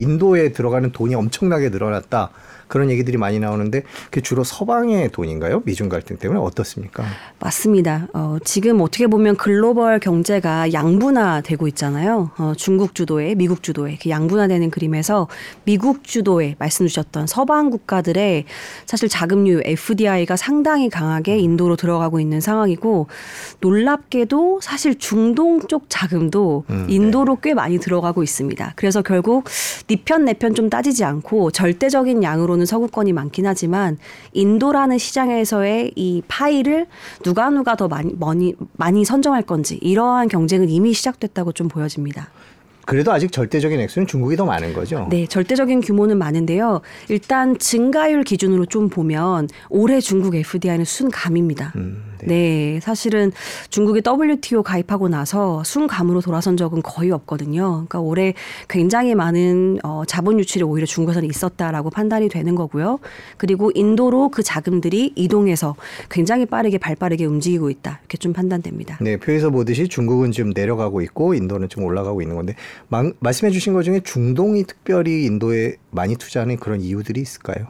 인도에 들어가는 돈이 엄청나게 늘어났다. 그런 얘기들이 많이 나오는데 그게 주로 서방의 돈인가요? 미중 갈등 때문에 어떻습니까? 맞습니다. 어, 지금 어떻게 보면 글로벌 경제가 양분화되고 있잖아요. 어, 중국 주도에 미국 주도에 그 양분화되는 그림에서 미국 주도에 말씀 주셨던 서방 국가들의 사실 자금류 FDI가 상당히 강하게 인도로 들어가고 있는 상황이고 놀랍게도 사실 중동 쪽 자금도 음, 인도로 꽤 많이 들어가고 있습니다. 그래서 결국 니편 내 편 좀 따지지 않고 절대적인 양으로는 서구권이 많긴 하지만 인도라는 시장에서의 이 파이를 누가 누가 더 많이 많이, 많이 선점할 건지 이러한 경쟁은 이미 시작됐다고 좀 보여집니다. 그래도 아직 절대적인 액수는 중국이 더 많은 거죠. 네, 절대적인 규모는 많은데요. 일단 증가율 기준으로 좀 보면 올해 중국 FDI는 순감입니다. 음, 네. 네, 사실은 중국이 WTO 가입하고 나서 순감으로 돌아선 적은 거의 없거든요. 그러니까 올해 굉장히 많은 어, 자본 유출이 오히려 중국에서는 있었다라고 판단이 되는 거고요. 그리고 인도로 그 자금들이 이동해서 굉장히 빠르게 발빠르게 움직이고 있다 이렇게 좀 판단됩니다. 네, 표에서 보듯이 중국은 지금 내려가고 있고 인도는 좀 올라가고 있는 건데 마, 말씀해 주신 것 중에 중동이 특별히 인도에 많이 투자하는 그런 이유들이 있을까요?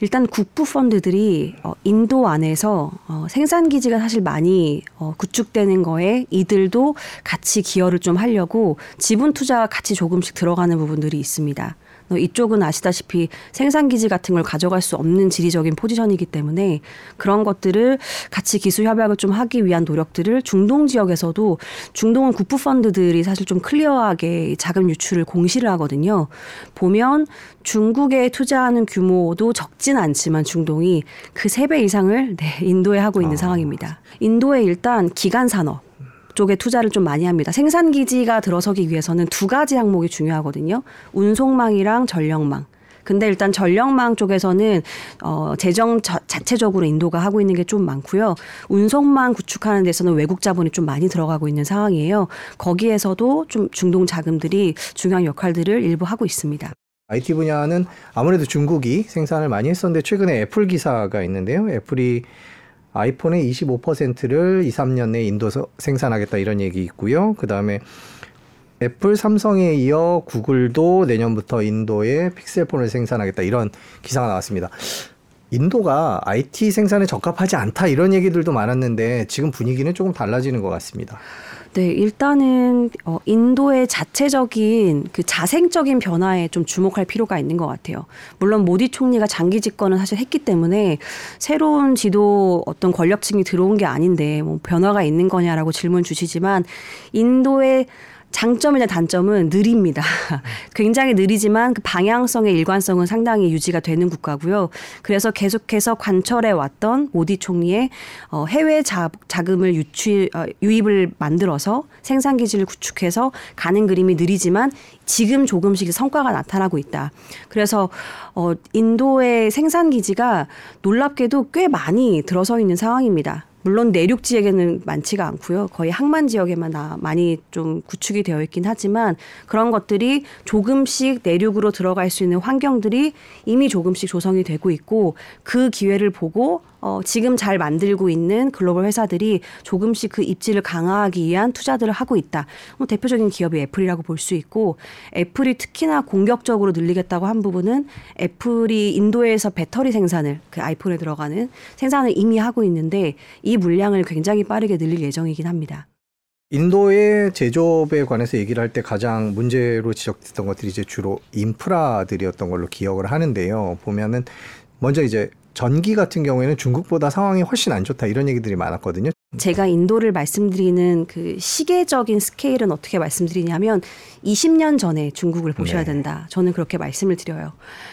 일단 국부 펀드들이 어, 인도 안에서 어, 생산 기지가 사실 많이 어, 구축되는 거에 이들도 같이 기여를 좀 하려고 지분 투자가 같이 조금씩 들어가는 부분들이 있습니다. 어, 이쪽은 아시다시피 생산 기지 같은 걸 가져갈 수 없는 지리적인 포지션이기 때문에 그런 것들을 같이 기술 협약을 좀 하기 위한 노력들을 중동 지역에서도 중동은 국부 펀드들이 사실 좀 클리어하게 자금 유출을 공시를 하거든요. 보면 중국에 투자하는 규모도 적진 않지만 중동이 그 세 배 이상을 네, 인도에 하고 있는 아. 상황입니다. 인도에 일단 기간 산업 쪽에 투자를 좀 많이 합니다. 생산 기지가 들어서기 위해서는 두 가지 항목이 중요하거든요. 운송망이랑 전력망. 근데 일단 전력망 쪽에서는 어 재정 자, 자체적으로 인도가 하고 있는 게 좀 많고요. 운송망 구축하는 데서는 외국 자본이 좀 많이 들어가고 있는 상황이에요. 거기에서도 좀 중동 자금들이 중요한 역할들을 일부 하고 있습니다. IT 분야는 아무래도 중국이 생산을 많이 했었는데 최근에 애플 기사가 있는데요. 애플이 아이폰의 25%를 2, 3년 내에 인도에서 생산하겠다 이런 얘기 있고요. 그 다음에 애플, 삼성에 이어 구글도 내년부터 인도에 픽셀폰을 생산하겠다 이런 기사가 나왔습니다. 인도가 IT 생산에 적합하지 않다 이런 얘기들도 많았는데 지금 분위기는 조금 달라지는 것 같습니다. 네, 일단은 어, 인도의 자체적인 그 자생적인 변화에 좀 주목할 필요가 있는 것 같아요. 물론 모디 총리가 장기 집권을 사실 했기 때문에 새로운 지도 어떤 권력층이 들어온 게 아닌데 뭐 변화가 있는 거냐라고 질문 주시지만 인도의 장점이나 단점은 느립니다. 굉장히 느리지만 그 방향성의 일관성은 상당히 유지가 되는 국가고요. 그래서 계속해서 관철해 왔던 모디 총리의 어, 해외 자, 자금을 유치 어, 유입을 만들어서 생산 기지를 구축해서 가는 그림이 느리지만 지금 조금씩 성과가 나타나고 있다. 그래서 어, 인도의 생산 기지가 놀랍게도 꽤 많이 들어서 있는 상황입니다. 물론 내륙 지역에는 많지가 않고요. 거의 항만 지역에만 나 많이 좀 구축이 되어 있긴 하지만 그런 것들이 조금씩 내륙으로 들어갈 수 있는 환경들이 이미 조금씩 조성이 되고 있고 그 기회를 보고 어, 지금 잘 만들고 있는 글로벌 회사들이 조금씩 그 입지를 강화하기 위한 투자들을 하고 있다. 뭐 대표적인 기업이 애플이라고 볼 수 있고 애플이 특히나 공격적으로 늘리겠다고 한 부분은 애플이 인도에서 배터리 생산을 그 아이폰에 들어가는 생산을 이미 하고 있는데 이 물량을 굉장히 빠르게 늘릴 예정이긴 합니다. 인도의 제조업에 관해서 얘기를 할 때 가장 문제로 지적됐던 것들이 이제 주로 인프라들이었던 걸로 기억을 하는데요. 보면은 먼저 이제 전기 같은 경우에는 중국보다 상황이 훨씬 안 좋다 이런 얘기들이 많았거든요. 제가 인도를 말씀드리는 그 시계적인 스케일은 어떻게 말씀드리냐면 20년 전에 중국을 보셔야 네. 된다. 저는 그렇게 말씀을 드려요.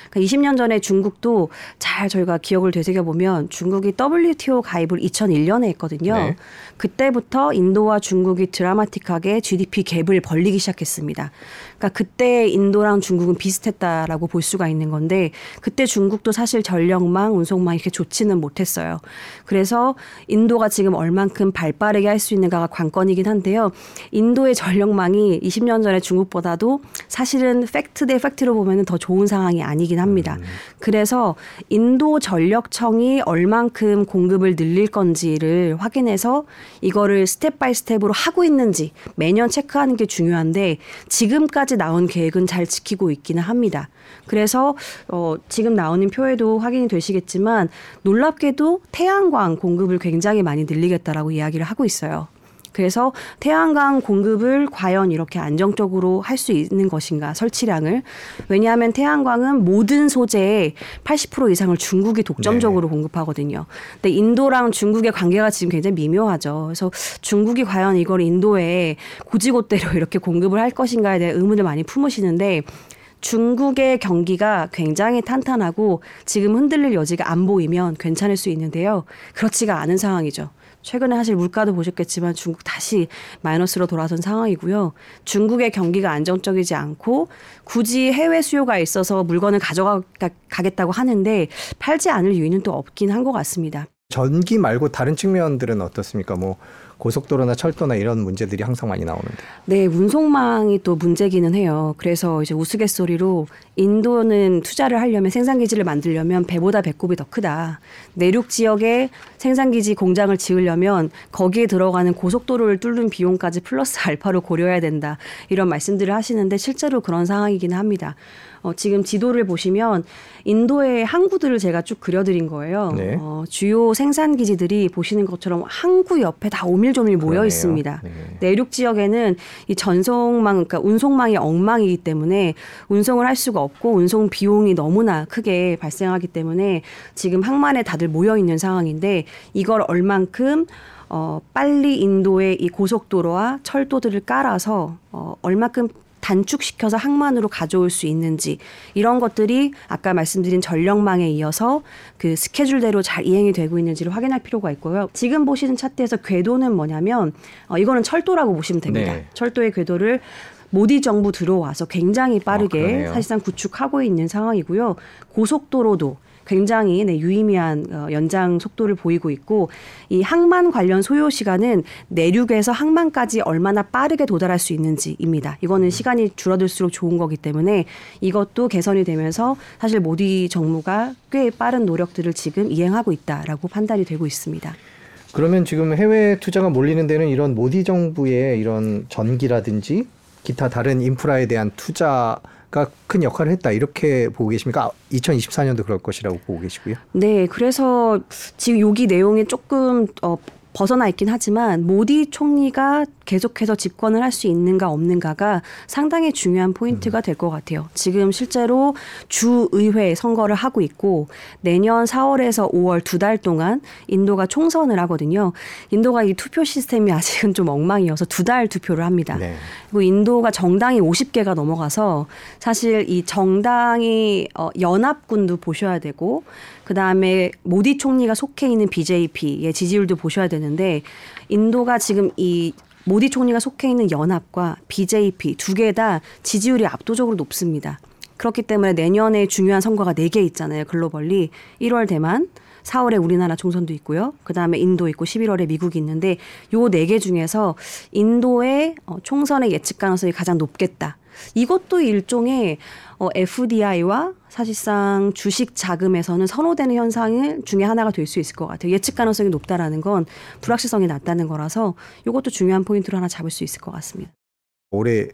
그러니까 20년 전에 중국도 잘 저희가 기억을 되새겨 보면 중국이 WTO 가입을 2001년에 했거든요. 네. 그때부터 인도와 중국이 드라마틱하게 GDP 갭을 벌리기 시작했습니다. 그러니까 그때 인도랑 중국은 비슷했다라고 볼 수가 있는 건데 그때 중국도 사실 전력망, 운송망 이렇게 좋지는 못했어요. 그래서 인도가 지금 얼만큼 발빠르게 할 수 있는가가 관건이긴 한데요. 인도의 전력망이 20년 전에 중국보다도 사실은 팩트 대 팩트로 보면은 더 좋은 상황이 아니긴 합니다. 그래서 인도 전력청이 얼만큼 공급을 늘릴 건지를 확인해서 이거를 step by step으로 하고 있는지 매년 체크하는 게 중요한데 지금까지 나온 계획은 잘 지키고 있기는 합니다. 그래서 어, 지금 나오는 표에도 확인이 되시겠지만 놀랍게도 태양광 공급을 굉장히 많이 늘리겠다라고 이야기를 하고 있어요. 그래서 태양광 공급을 과연 이렇게 안정적으로 할 수 있는 것인가 설치량을 왜냐하면 태양광은 모든 소재의 80% 이상을 중국이 독점적으로 네. 공급하거든요. 근데 인도랑 중국의 관계가 지금 굉장히 미묘하죠. 그래서 중국이 과연 이걸 인도에 고지고대로 이렇게 공급을 할 것인가에 대해 의문을 많이 품으시는데 중국의 경기가 굉장히 탄탄하고 지금 흔들릴 여지가 안 보이면 괜찮을 수 있는데요. 그렇지가 않은 상황이죠. 최근에 사실 물가도 보셨겠지만 중국 다시 마이너스로 돌아선 상황이고요. 중국의 경기가 안정적이지 않고 굳이 해외 수요가 있어서 물건을 가져가겠다고 하는데 팔지 않을 이유는 또 없긴 한 것 같습니다. 전기 말고 다른 측면들은 어떻습니까? 뭐 고속도로나 철도나 이런 문제들이 항상 많이 나오는데. 네, 운송망이 또 문제기는 해요. 그래서 이제 우스갯소리로 인도는 투자를 하려면 생산기지를 만들려면 배보다 배꼽이 더 크다. 내륙 지역에 생산기지 공장을 지으려면 거기에 들어가는 고속도로를 뚫는 비용까지 플러스 알파로 고려해야 된다. 이런 말씀들을 하시는데 실제로 그런 상황이기는 합니다. 어, 지금 지도를 보시면 인도의 항구들을 제가 쭉 그려드린 거예요. 네. 어, 주요 생산 기지들이 보시는 것처럼 항구 옆에 다 오밀조밀 모여 그러네요. 있습니다. 네. 내륙 지역에는 이 전송망, 그러니까 운송망이 엉망이기 때문에 운송을 할 수가 없고 운송 비용이 너무나 크게 발생하기 때문에 지금 항만에 다들 모여 있는 상황인데 이걸 얼만큼 어, 빨리 인도의 이 고속도로와 철도들을 깔아서 어, 얼마큼 단축시켜서 항만으로 가져올 수 있는지 이런 것들이 아까 말씀드린 전력망에 이어서 그 스케줄대로 잘 이행이 되고 있는지를 확인할 필요가 있고요. 지금 보시는 차트에서 궤도는 뭐냐면 어, 이거는 철도라고 보시면 됩니다. 네. 철도의 궤도를 모디 정부 들어와서 굉장히 빠르게 아, 사실상 구축하고 있는 상황이고요. 고속도로도 굉장히 네, 유의미한 어, 연장 속도를 보이고 있고 이 항만 관련 소요 시간은 내륙에서 항만까지 얼마나 빠르게 도달할 수 있는지입니다. 이거는 음. 시간이 줄어들수록 좋은 거기 때문에 이것도 개선이 되면서 사실 모디 정부가 꽤 빠른 노력들을 지금 이행하고 있다라고 판단이 되고 있습니다. 그러면 지금 해외 투자가 몰리는 데는 이런 모디 정부의 이런 전기라든지 기타 다른 인프라에 대한 투자 가큰 역할을 했다 이렇게 보고 계십니까? 2024년도 그럴 것이라고 보고 계시고요. 네, 그래서 지금 여기 내용이 조금 어, 벗어나 있긴 하지만 모디 총리가 계속해서 집권을 할 수 있는가 없는가가 상당히 중요한 포인트가 될 것 같아요. 지금 실제로 주의회 선거를 하고 있고 내년 4월에서 5월 두 달 동안 인도가 총선을 하거든요. 인도가 이 투표 시스템이 아직은 좀 엉망이어서 두 달 투표를 합니다. 네. 그리고 인도가 정당이 50개가 넘어가서 사실 이 정당이 어, 연합군도 보셔야 되고 그 다음에 모디 총리가 속해 있는 BJP의 지지율도 보셔야 되는데 인도가 지금 이 모디 총리가 속해 있는 연합과 BJP 두 개 다 지지율이 압도적으로 높습니다. 그렇기 때문에 내년에 중요한 선거가 네 개 있잖아요. 글로벌리 1월 대만, 4월에 우리나라 총선도 있고요. 그다음에 인도 있고 11월에 미국이 있는데 요 네 개 중에서 인도의 어, 총선의 예측 가능성이 가장 높겠다. 이것도 일종의 어, FDI와 사실상 주식 자금에서는 선호되는 현상 중에 하나가 될 수 있을 것 같아요. 예측 가능성이 높다라는 건 불확실성이 낮다는 거라서 이것도 중요한 포인트로 하나 잡을 수 있을 것 같습니다. 올해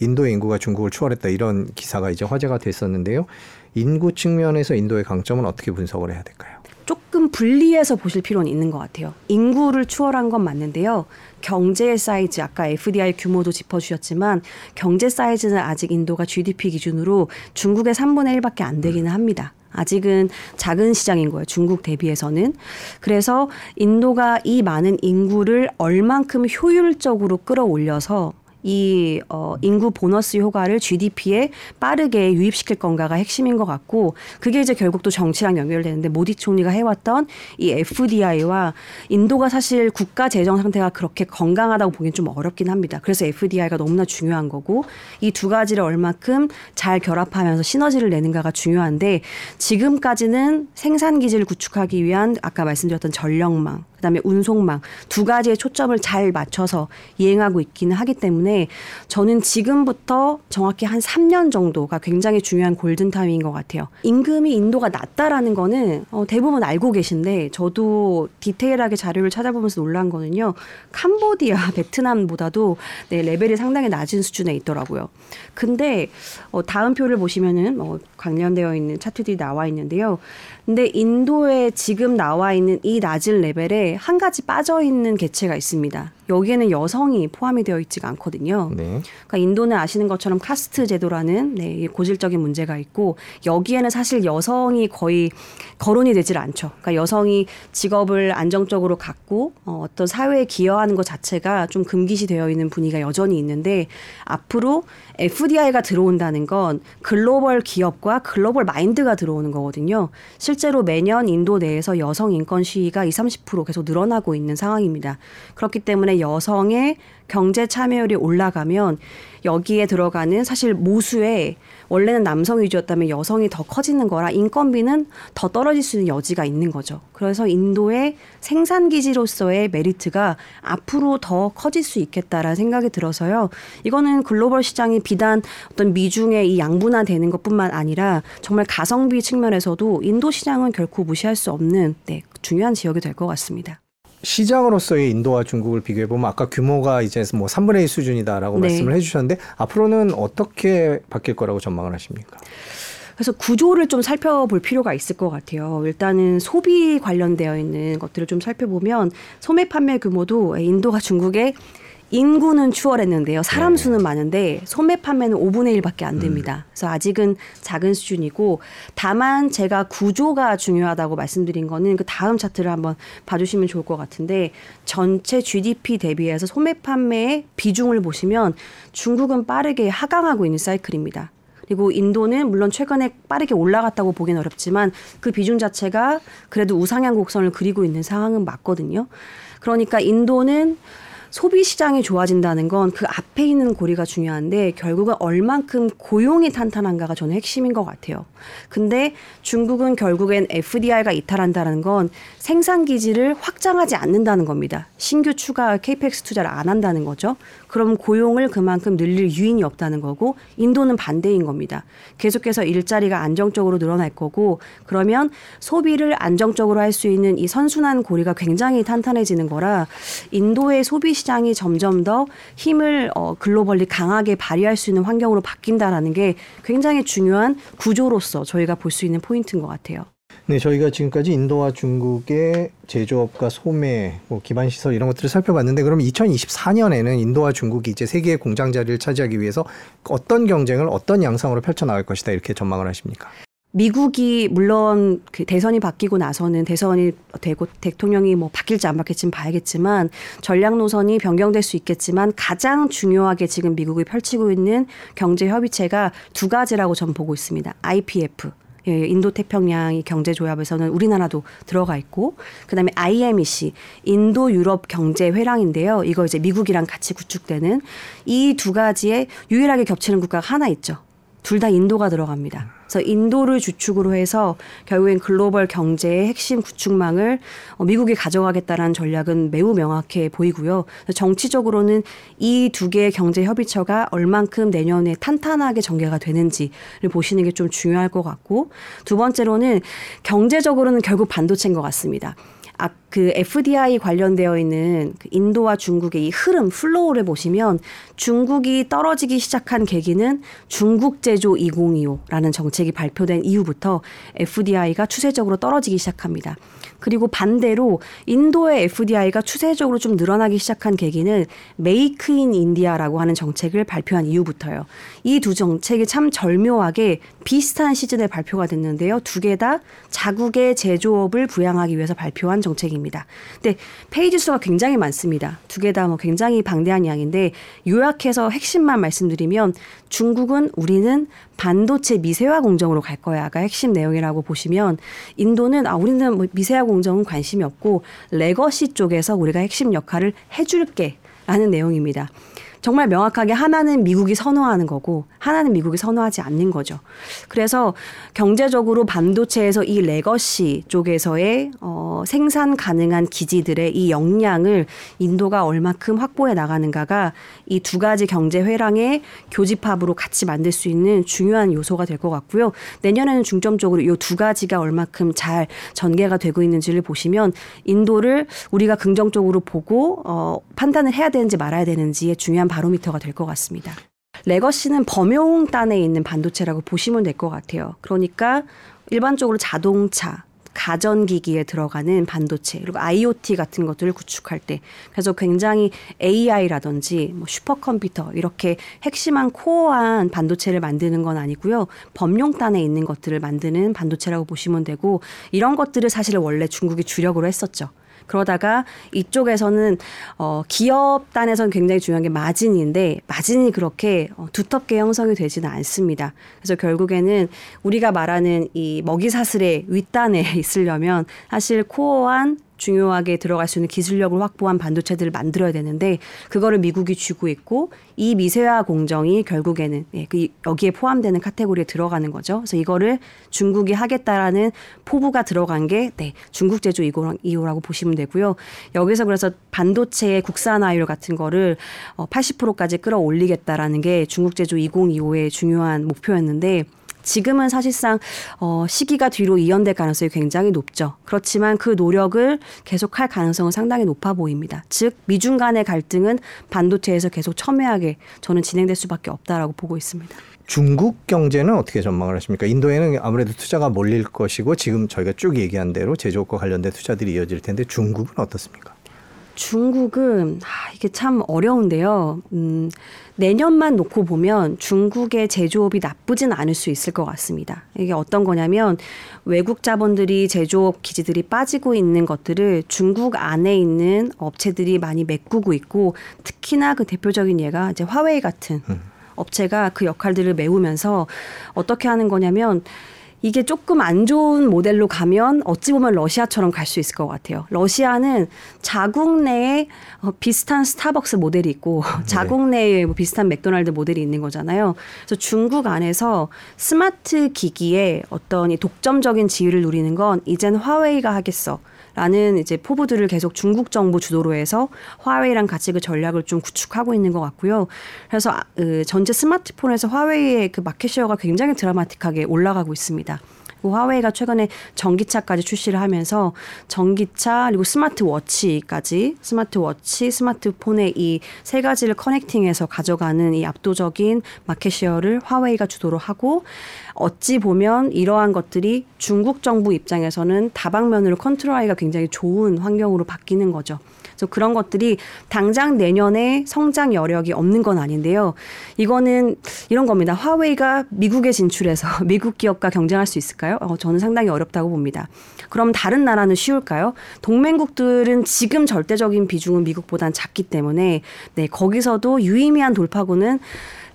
인도의 인구가 중국을 추월했다 이런 기사가 이제 화제가 됐었는데요. 인구 측면에서 인도의 강점은 어떻게 분석을 해야 될까요? 조금 분리해서 보실 필요는 있는 것 같아요. 인구를 추월한 건 맞는데요. 경제 사이즈 아까 FDI 규모도 짚어주셨지만 경제 사이즈는 아직 인도가 GDP 기준으로 중국의 3분의 1밖에 안 되기는 합니다. 아직은 작은 시장인 거예요. 중국 대비해서는. 그래서 인도가 이 많은 인구를 얼만큼 효율적으로 끌어올려서 이 어, 인구 보너스 효과를 GDP에 빠르게 유입시킬 건가가 핵심인 것 같고 그게 이제 결국 또 정치랑 연결되는데 모디 총리가 해왔던 이 FDI와 인도가 사실 국가 재정 상태가 그렇게 건강하다고 보기엔 좀 어렵긴 합니다. 그래서 FDI가 너무나 중요한 거고 이 두 가지를 얼마큼 잘 결합하면서 시너지를 내는가가 중요한데 지금까지는 생산 기지를 구축하기 위한 아까 말씀드렸던 전력망 그다음에 운송망 두 가지의 초점을 잘 맞춰서 이행하고 있기는 하기 때문에 저는 지금부터 정확히 한 3년 정도가 굉장히 중요한 골든 타임인 것 같아요. 임금이 인도가 낮다라는 거는 어, 대부분 알고 계신데 저도 디테일하게 자료를 찾아보면서 놀란 거는요. 캄보디아, 베트남보다도 네, 레벨이 상당히 낮은 수준에 있더라고요. 근데 어, 다음 표를 보시면은 어, 관련되어 있는 차트들이 나와 있는데요. 근데 인도에 지금 나와 있는 이 낮은 레벨에 한 가지 빠져 있는 개체가 있습니다. 여기에는 여성이 포함이 되어 있지가 않거든요. 네. 그러니까 인도는 아시는 것처럼 카스트 제도라는 네, 고질적인 문제가 있고 여기에는 사실 여성이 거의 거론이 되질 않죠. 그러니까 여성이 직업을 안정적으로 갖고 어, 어떤 사회에 기여하는 것 자체가 좀 금기시 되어 있는 분위기가 여전히 있는데 앞으로 FDI가 들어온다는 건 글로벌 기업과 글로벌 마인드가 들어오는 거거든요. 실제로 매년 인도 내에서 여성 인권 시위가 20, 30% 계속 늘어나고 있는 상황입니다. 그렇기 때문에 여성의 경제 참여율이 올라가면 여기에 들어가는 사실 모수에 원래는 남성 위주였다면 여성이 더 커지는 거라 인건비는 더 떨어질 수 있는 여지가 있는 거죠. 그래서 인도의 생산 기지로서의 메리트가 앞으로 더 커질 수 있겠다라는 생각이 들어서요. 이거는 글로벌 시장이 비단 어떤 미중의 이 양분화되는 것뿐만 아니라 정말 가성비 측면에서도 인도 시장은 결코 무시할 수 없는 네, 중요한 지역이 될 것 같습니다. 시장으로서의 인도와 중국을 비교해 보면 아까 규모가 이제 뭐 3분의 1 수준이다라고 네. 말씀을 해주셨는데 앞으로는 어떻게 바뀔 거라고 전망을 하십니까? 그래서 구조를 좀 살펴볼 필요가 있을 것 같아요. 일단은 소비 관련되어 있는 것들을 좀 살펴보면 소매 판매 규모도 인도가 중국의 인구는 추월했는데요. 사람 네. 수는 많은데 소매 판매는 5분의 1밖에 안 됩니다. 그래서 아직은 작은 수준이고 다만 제가 구조가 중요하다고 말씀드린 거는 그 다음 차트를 한번 봐주시면 좋을 것 같은데 전체 GDP 대비해서 소매 판매의 비중을 보시면 중국은 빠르게 하강하고 있는 사이클입니다. 그리고 인도는 물론 최근에 빠르게 올라갔다고 보기는 어렵지만 그 비중 자체가 그래도 우상향 곡선을 그리고 있는 상황은 맞거든요. 그러니까 인도는 소비 시장이 좋아진다는 건 그 앞에 있는 고리가 중요한데 결국은 얼만큼 고용이 탄탄한가가 저는 핵심인 것 같아요. 근데 중국은 결국엔 FDI가 이탈한다는 건 생산 기지를 확장하지 않는다는 겁니다. 신규 추가 KPX 투자를 안 한다는 거죠. 그럼 고용을 그만큼 늘릴 유인이 없다는 거고 인도는 반대인 겁니다. 계속해서 일자리가 안정적으로 늘어날 거고 그러면 소비를 안정적으로 할 수 있는 이 선순환 고리가 굉장히 탄탄해지는 거라 인도의 소비 시장 이 점점 더 힘을 어, 글로벌리 강하게 발휘할 수 있는 환경으로 바뀐다라는 게 굉장히 중요한 구조로서 저희가 볼 수 있는 포인트인 것 같아요. 네, 저희가 지금까지 인도와 중국의 제조업과 소매, 뭐 기반 시설 이런 것들을 살펴봤는데 그럼 2024년에는 인도와 중국이 이제 세계의 공장 자리를 차지하기 위해서 어떤 경쟁을 어떤 양상으로 펼쳐 나갈 것이다 이렇게 전망을 하십니까? 미국이 물론 그 대선이 바뀌고 나서는 대선이 되고 대통령이 뭐 바뀔지 안 바뀔지는 봐야겠지만 전략 노선이 변경될 수 있겠지만 가장 중요하게 지금 미국이 펼치고 있는 경제 협의체가 두 가지라고 저는 보고 있습니다. IPF 예, 인도 태평양 이 경제 조합에서는 우리나라도 들어가 있고 그다음에 IMEC 인도 유럽 경제 회랑인데요. 이거 이제 미국이랑 같이 구축되는 이 두 가지에 유일하게 겹치는 국가가 하나 있죠. 둘 다 인도가 들어갑니다. 그래서 인도를 주축으로 해서 결국엔 글로벌 경제의 핵심 구축망을 어, 미국이 가져가겠다라는 전략은 매우 명확해 보이고요. 정치적으로는 이 두 개의 경제 협의체가 얼만큼 내년에 탄탄하게 전개가 되는지를 보시는 게 좀 중요할 것 같고 두 번째로는 경제적으로는 결국 반도체인 것 같습니다. 아, 그 FDI 관련되어 있는 그 인도와 중국의 이 흐름, flow를 보시면 중국이 떨어지기 시작한 계기는 중국 제조 2025라는 정책이 발표된 이후부터 FDI가 추세적으로 떨어지기 시작합니다. 그리고 반대로 인도의 FDI가 추세적으로 좀 늘어나기 시작한 계기는 Make in India라고 하는 정책을 발표한 이후부터요. 이 두 정책이 참 절묘하게 비슷한 시즌에 발표가 됐는데요. 두 개 다 자국의 제조업을 부양하기 위해서 발표한 정책입니다. 근데 페이지 수가 굉장히 많습니다. 두 개 다 뭐 굉장히 방대한 양인데 요약해서 핵심만 말씀드리면 중국은 우리는 반도체 미세화 공정으로 갈 거야가 핵심 내용이라고 보시면 인도는 아 우리는 뭐 미세화 공정은 관심이 없고 legacy 쪽에서 우리가 핵심 역할을 해줄게 라는 내용입니다. 정말 명확하게 하나는 미국이 선호하는 거고 하나는 미국이 선호하지 않는 거죠. 그래서 경제적으로 반도체에서 이 legacy 쪽에서의 어, 생산 가능한 기지들의 이 역량을 인도가 얼마큼 확보해 나가는가가 이 두 가지 경제 회랑의 교집합으로 같이 만들 수 있는 중요한 요소가 될 것 같고요. 내년에는 중점적으로 이 두 가지가 얼마큼 잘 전개가 되고 있는지를 보시면 인도를 우리가 긍정적으로 보고 어, 판단을 해야 되는지 말아야 되는지의 중요한 바로미터가 될 것 같습니다. 레거시는 범용단에 있는 반도체라고 보시면 될 것 같아요. 그러니까 일반적으로 자동차, 가전기기에 들어가는 반도체 그리고 IoT 같은 것들을 구축할 때 그래서 굉장히 AI라든지 뭐 슈퍼컴퓨터 이렇게 핵심한 코어한 반도체를 만드는 건 아니고요 범용단에 있는 것들을 만드는 반도체라고 보시면 되고 이런 것들을 사실 원래 중국이 주력으로 했었죠. 그러다가 이쪽에서는 어 기업 단에서는 굉장히 중요한 게 마진인데 마진이 그렇게 어, 두텁게 형성이 되지는 않습니다. 그래서 결국에는 우리가 말하는 이 먹이 사슬의 윗단에 있으려면 사실 코어한 중요하게 들어갈 수 있는 기술력을 확보한 반도체들을 만들어야 되는데 그거를 미국이 쥐고 있고 이 미세화 공정이 결국에는 예, 그 여기에 포함되는 카테고리에 들어가는 거죠. 그래서 이거를 중국이 하겠다라는 포부가 들어간 게 네, 중국 제조 이호라고 보시면 되고요. 여기서 그래서 반도체의 국산화율 같은 거를 어 80%까지 끌어올리겠다라는 게 중국 제조 2025의 중요한 목표였는데 지금은 사실상 어, 시기가 뒤로 이연될 가능성이 굉장히 높죠. 그렇지만 그 노력을 계속할 가능성은 상당히 높아 보입니다. 즉 미중 간의 갈등은 반도체에서 계속 첨예하게 저는 진행될 수밖에 없다라고 보고 있습니다. 중국 경제는 어떻게 전망을 하십니까? 인도에는 아무래도 투자가 몰릴 것이고 지금 저희가 쭉 얘기한 대로 제조업과 관련된 투자들이 이어질 텐데 중국은 어떻습니까? 중국은 아, 이게 참 어려운데요. 음, 내년만 놓고 보면 중국의 제조업이 나쁘진 않을 수 있을 것 같습니다. 이게 어떤 거냐면 외국 자본들이 제조업 기지들이 빠지고 있는 것들을 중국 안에 있는 업체들이 많이 메꾸고 있고 특히나 그 대표적인 예가 이제 화웨이 같은 음. 업체가 그 역할들을 메우면서 어떻게 하는 거냐면 이게 조금 안 좋은 모델로 가면 어찌 보면 러시아처럼 갈 수 있을 것 같아요. 러시아는 자국 내에 어, 비슷한 스타벅스 모델이 있고 네. 자국 내에 뭐 비슷한 맥도날드 모델이 있는 거잖아요. 그래서 중국 안에서 스마트 기기에 어떤 이 독점적인 지위를 누리는 건 이젠 화웨이가 하겠어. 라는 이제 포부들을 계속 중국 정부 주도로 해서 화웨이랑 같이 그 전략을 좀 구축하고 있는 것 같고요. 그래서 그 전체 스마트폰에서 화웨이의 그 마켓쉐어가 굉장히 드라마틱하게 올라가고 있습니다. 화웨이가 최근에 전기차까지 출시를 하면서 전기차 그리고 스마트워치까지 스마트워치, 스마트폰의 이 세 가지를 커넥팅해서 가져가는 이 압도적인 마켓쉐어를 화웨이가 주도로 하고 어찌 보면 이러한 것들이 중국 정부 입장에서는 다방면으로 컨트롤하기가 굉장히 좋은 환경으로 바뀌는 거죠. 그래서 그런 것들이 당장 내년에 성장 여력이 없는 건 아닌데요. 이거는 이런 겁니다. 화웨이가 미국에 진출해서 미국 기업과 경쟁할 수 있을까요? 어, 저는 상당히 어렵다고 봅니다. 그럼 다른 나라는 쉬울까요? 동맹국들은 지금 절대적인 비중은 미국보단 작기 때문에 네, 거기서도 유의미한 돌파구는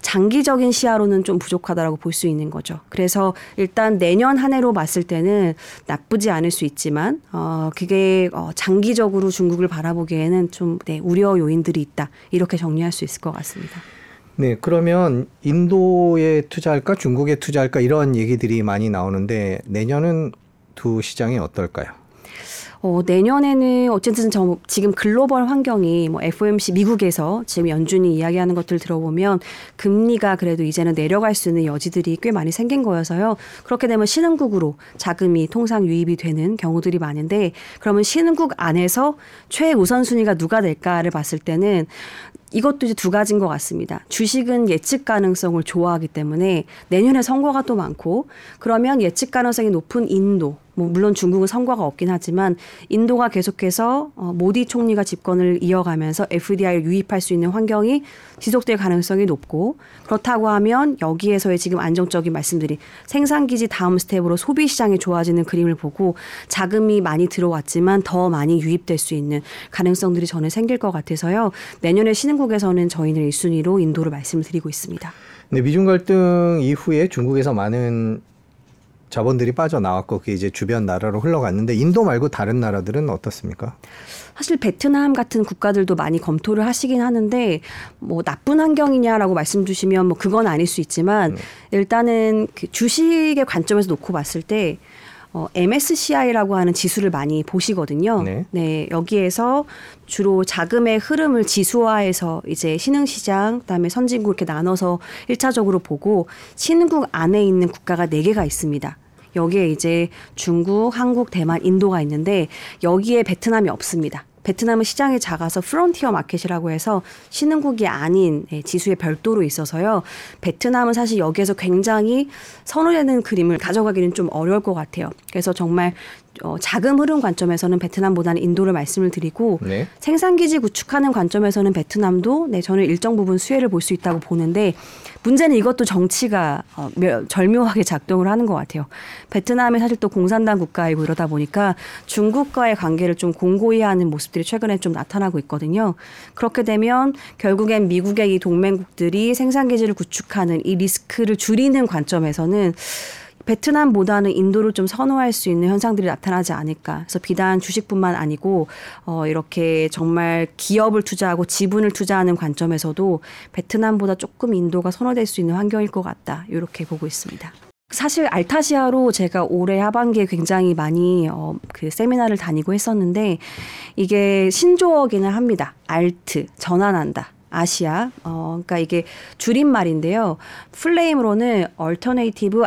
장기적인 시야로는 좀 부족하다라고 볼 수 있는 거죠. 그래서 일단 내년 한 해로 봤을 때는 나쁘지 않을 수 있지만 어 그게 어 장기적으로 중국을 바라보기에는 좀 네, 우려 요인들이 있다. 이렇게 정리할 수 있을 것 같습니다. 네, 그러면 인도에 투자할까 중국에 투자할까 이런 얘기들이 많이 나오는데 내년은 두 시장이 어떨까요? 어, 내년에는 어쨌든 저 지금 글로벌 환경이 뭐 FOMC 미국에서 지금 연준이 이야기하는 것들 을 들어보면 금리가 그래도 이제는 내려갈 수 있는 여지들이 꽤 많이 생긴 거여서요. 그렇게 되면 신흥국으로 자금이 통상 유입이 되는 경우들이 많은데 그러면 신흥국 안에서 최우선순위가 누가 될까를 봤을 때는 이것도 이제 두 가지인 것 같습니다. 주식은 예측 가능성을 좋아하기 때문에 내년에 선거가 또 많고 그러면 예측 가능성이 높은 인도, 뭐 물론 중국은 선거가 없긴 하지만 인도가 계속해서 어, 모디 총리가 집권을 이어가면서 FDI를 유입할 수 있는 환경이 지속될 가능성이 높고 그렇다고 하면 여기에서의 지금 안정적인 말씀들이 생산 기지 다음 스텝으로 소비 시장이 좋아지는 그림을 보고 자금이 많이 들어왔지만 더 많이 유입될 수 있는 가능성들이 저는 생길 것 같아서요. 내년에 신흥 국에서는 저희는 1순위로 인도를 말씀을 드리고 있습니다. 네, 미중 갈등 이후에 중국에서 많은 자본들이 빠져나왔고 그게 이제 주변 나라로 흘러갔는데 인도 말고 다른 나라들은 어떻습니까? 사실 베트남 같은 국가들도 많이 검토를 하시긴 하는데 뭐 나쁜 환경이냐라고 말씀 주시면 뭐 그건 아닐 수 있지만 일단은 그 주식의 관점에서 놓고 봤을 때 어, MSCI라고 하는 지수를 많이 보시거든요. 네. 여기에서 주로 자금의 흐름을 지수화해서 이제 신흥시장, 그다음에 선진국 이렇게 나눠서 일차적으로 보고 신흥국 안에 있는 국가가 네 개가 있습니다. 여기에 이제 중국, 한국, 대만, 인도가 있는데 여기에 베트남이 없습니다. 베트남은 시장이 작아서 프론티어 마켓이라고 해서 신흥국이 아닌 예, 지수에 별도로 있어서요. 베트남은 사실 여기에서 굉장히 선호되는 그림을 가져가기는 좀 어려울 것 같아요. 그래서 정말 어, 자금 흐름 관점에서는 베트남보다는 인도를 말씀을 드리고 네. 생산기지 구축하는 관점에서는 베트남도 네 저는 일정 부분 수혜를 볼 수 있다고 보는데 문제는 이것도 정치가 어, 묘- 절묘하게 작동을 하는 것 같아요. 베트남이 사실 또 공산당 국가이고 이러다 보니까 중국과의 관계를 좀 공고히 하는 모습들이 최근에 좀 나타나고 있거든요. 그렇게 되면 결국엔 미국의 이 동맹국들이 생산기지를 구축하는 이 리스크를 줄이는 관점에서는 베트남보다는 인도를 좀 선호할 수 있는 현상들이 나타나지 않을까. 그래서 비단 주식뿐만 아니고 어 이렇게 정말 기업을 투자하고 지분을 투자하는 관점에서도 베트남보다 조금 인도가 선호될 수 있는 환경일 것 같다. 이렇게 보고 있습니다. 사실 알타시아로 제가 올해 하반기에 굉장히 많이 어, 그 세미나를 다니고 했었는데 이게 신조어기는 합니다. 알트 전환한다. 아시아. 어, 그러니까 이게 줄임말인데요. 풀네임으로는 Alternative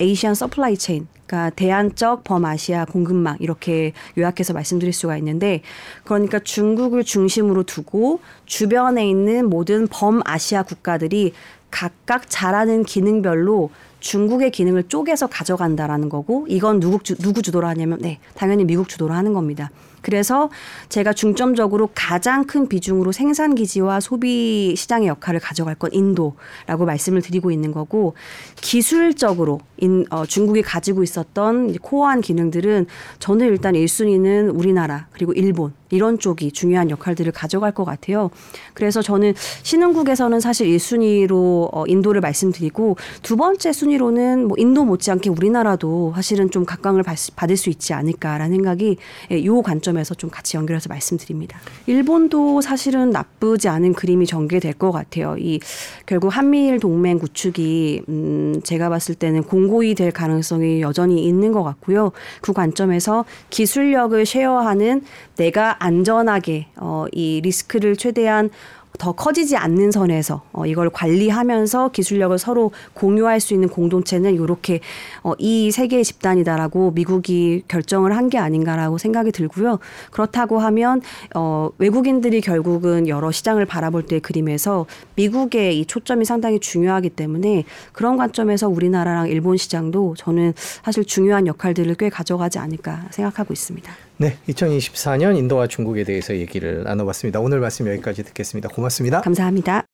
Asian Supply Chain. 그러니까 대안적 범아시아 공급망 이렇게 요약해서 말씀드릴 수가 있는데 그러니까 중국을 중심으로 두고 주변에 있는 모든 범아시아 국가들이 각각 잘하는 기능별로 중국의 기능을 쪼개서 가져간다라는 거고 이건 누구 주, 누구 주도로 하냐면 네 당연히 미국 주도로 하는 겁니다. 그래서 제가 중점적으로 가장 큰 비중으로 생산 기지와 소비 시장의 역할을 가져갈 건 인도라고 말씀을 드리고 있는 거고 기술적으로 인, 어, 중국이 가지고 있었던 코어한 기능들은 저는 일단 1순위는 우리나라 그리고 일본 이런 쪽이 중요한 역할들을 가져갈 것 같아요. 그래서 저는 신흥국에서는 사실 1순위로 어, 인도를 말씀드리고 두 번째 순위로는 뭐 인도 못지않게 우리나라도 사실은 좀 각광을 받, 받을 수 있지 않을까라는 생각이 예, 요 관점에서 좀 같이 연결해서 말씀드립니다. 일본도 사실은 나쁘지 않은 그림이 전개될 것 같아요. 이 결국 한미일 동맹 구축이 음, 제가 봤을 때는 공고히 될 가능성이 여전히 있는 것 같고요. 그 관점에서 기술력을 쉐어하는 내가 안전하게 어, 이 리스크를 최대한 더 커지지 않는 선에서 어, 이걸 관리하면서 기술력을 서로 공유할 수 있는 공동체는 이렇게 어, 이 세계의 집단이다라고 미국이 결정을 한 게 아닌가라고 생각이 들고요. 그렇다고 하면 어, 외국인들이 결국은 여러 시장을 바라볼 때의 그림에서 미국의 이 초점이 상당히 중요하기 때문에 그런 관점에서 우리나라랑 일본 시장도 저는 사실 중요한 역할들을 꽤 가져가지 않을까 생각하고 있습니다. 네, 2024년 인도와 중국에 대해서 얘기를 나눠봤습니다. 오늘 말씀 여기까지 듣겠습니다. 고맙습니다. 감사합니다.